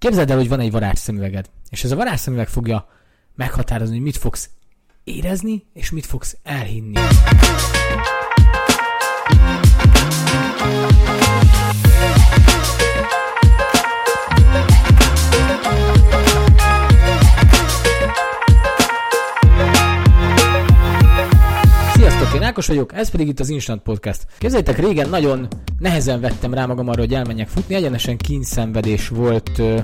Képzeld el, hogy van egy varázsszemüveged, és ez a varázsszemüveg fogja meghatározni, hogy mit fogsz érezni, és mit fogsz elhinni. Ákos vagyok, ez pedig itt az Instant Podcast. Képzeljétek, régen nagyon nehezen vettem rá magam arra, hogy elmenjek futni, egyenesen kínszenvedés volt ö,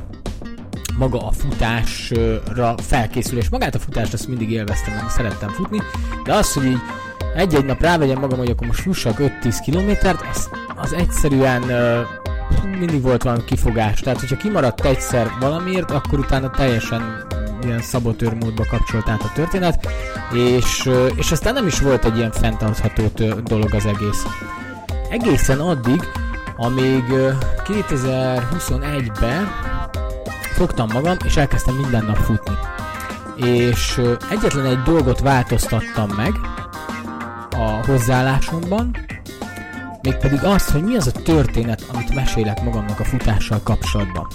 maga a futásra felkészülés. Magát a futást azt mindig élveztem, mert szerettem futni, de az, hogy így egy-egy nap rávegyem magam, hogy akkor most fussak 5-10 kilométert, az, az egyszerűen ö, mindig volt valami kifogás. Tehát, hogyha kimaradt egyszer valamiért, akkor utána teljesen ilyen szabotőr módba kapcsolt át a történet, és, és aztán nem is volt egy ilyen fenntartható dolog az egész. Egészen addig, amíg ö, 2021-ben fogtam magam, és elkezdtem minden nap futni. És egyetlen egy dolgot változtattam meg a hozzáállásomban, mégpedig azt, hogy mi az a történet, amit mesélek magamnak a futással kapcsolatban.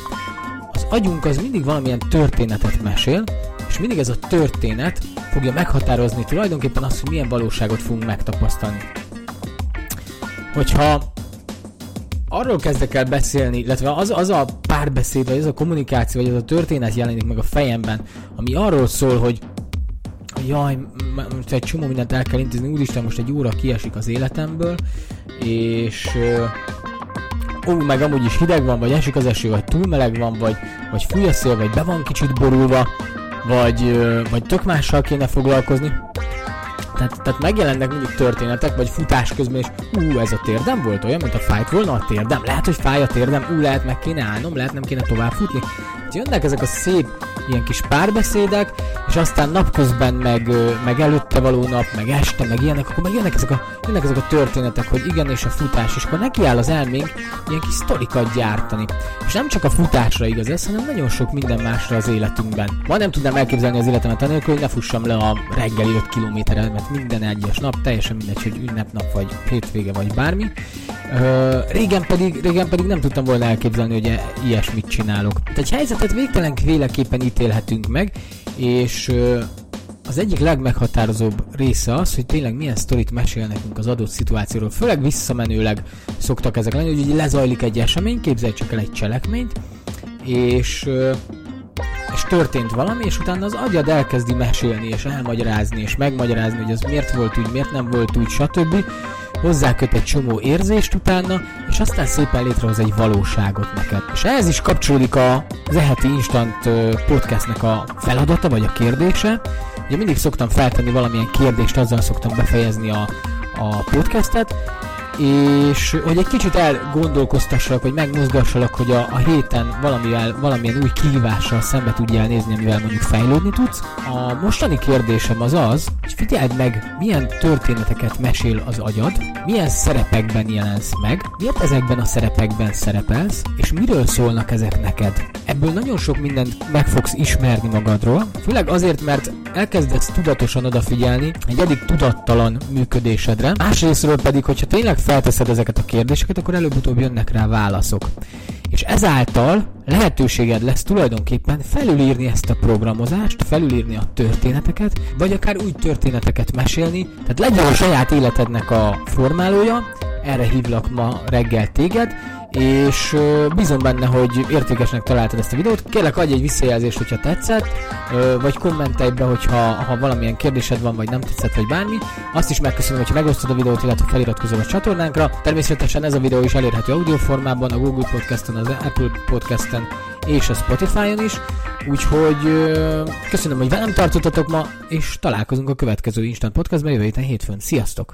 Agyunk az mindig valamilyen történetet mesél, és mindig ez a történet fogja meghatározni tulajdonképpen azt, hogy milyen valóságot fogunk megtapasztalni. Hogyha arról kezdek el beszélni, illetve az, az a párbeszéd, vagy az a kommunikáció, vagy az a történet jelenik meg a fejemben, ami arról szól, hogy jaj, most egy csomó mindent el kell intézni, úristen, most egy óra kiesik az életemből, és ó, meg amúgy is hideg van, vagy esik az eső, vagy túl meleg van, vagy, vagy fúj a szél, vagy be van kicsit borulva, vagy, vagy tök mással kéne foglalkozni. Tehát, tehát megjelennek mondjuk történetek, vagy futás közben, és ú, ez a térdem volt olyan, mint a fájt volna a térdem. Lehet, hogy fáj a térdem, ú, lehet meg kéne állnom, lehet nem kéne tovább futni. Hát jönnek ezek a szép ilyen kis párbeszédek, és aztán napközben, meg, meg előtte való nap, meg este, meg ilyenek, akkor meg jönnek ezek a, jönnek ezek a történetek, hogy igen, és a futás, és akkor nekiáll az elménk ilyen kis sztorikat gyártani. És nem csak a futásra igaz ez, hanem nagyon sok minden másra az életünkben. Ma nem tudnám elképzelni az életemet anélkül, hogy ne fussam le a reggeli 5 kilométerre, mert minden egyes nap, teljesen mindegy, hogy ünnepnap, vagy hétvége, vagy bármi. Régen, pedig, régen pedig nem tudtam volna elképzelni, hogy e- ilyesmit csinálok. Tehát egy helyzetet végtelen féleképpen ítélhetünk meg, és az egyik legmeghatározóbb része az, hogy tényleg milyen sztorit mesél nekünk az adott szituációról. Főleg visszamenőleg szoktak ezek lenni, hogy lezajlik egy esemény, képzelj csak el egy cselekményt, és, és történt valami, és utána az agyad elkezdi mesélni, és elmagyarázni, és megmagyarázni, hogy az miért volt úgy, miért nem volt úgy, stb. Hozzáköt egy csomó érzést utána, és aztán szépen létrehoz egy valóságot neked. És ehhez is kapcsolódik a az eheti Instant podcastnek a feladata, vagy a kérdése. Ugye mindig szoktam feltenni valamilyen kérdést, azzal szoktam befejezni a, a podcastet, és hogy egy kicsit elgondolkoztassalak, vagy megmozgassalak, hogy a, a héten valamivel, valamilyen új kihívással szembe tudjál nézni, amivel mondjuk fejlődni tudsz. A mostani kérdésem az az, hogy figyeld meg, milyen történeteket mesél az agyad, milyen szerepekben jelensz meg, miért ezekben a szerepekben szerepelsz, és miről szólnak ezek neked. Ebből nagyon sok mindent meg fogsz ismerni magadról, főleg azért, mert elkezdesz tudatosan odafigyelni egy eddig tudattalan működésedre, másrésztről pedig, hogyha tényleg felteszed ezeket a kérdéseket, akkor előbb-utóbb jönnek rá válaszok. És ezáltal lehetőséged lesz tulajdonképpen felülírni ezt a programozást, felülírni a történeteket, vagy akár új történeteket mesélni, tehát legyen a saját életednek a formálója, erre hívlak ma reggel téged, és bízom benne, hogy értékesnek találtad ezt a videót. Kérlek, adj egy visszajelzést, hogyha tetszett, vagy kommentelj be, hogyha ha valamilyen kérdésed van, vagy nem tetszett, vagy bármi. Azt is megköszönöm, hogyha megosztod a videót, illetve feliratkozol a csatornánkra. Természetesen ez a videó is elérhető audio formában, a Google Podcasten, az Apple Podcasten és a Spotify-on is. Úgyhogy köszönöm, hogy velem tartottatok ma, és találkozunk a következő Instant Podcastban jövő héten hétfőn. Sziasztok!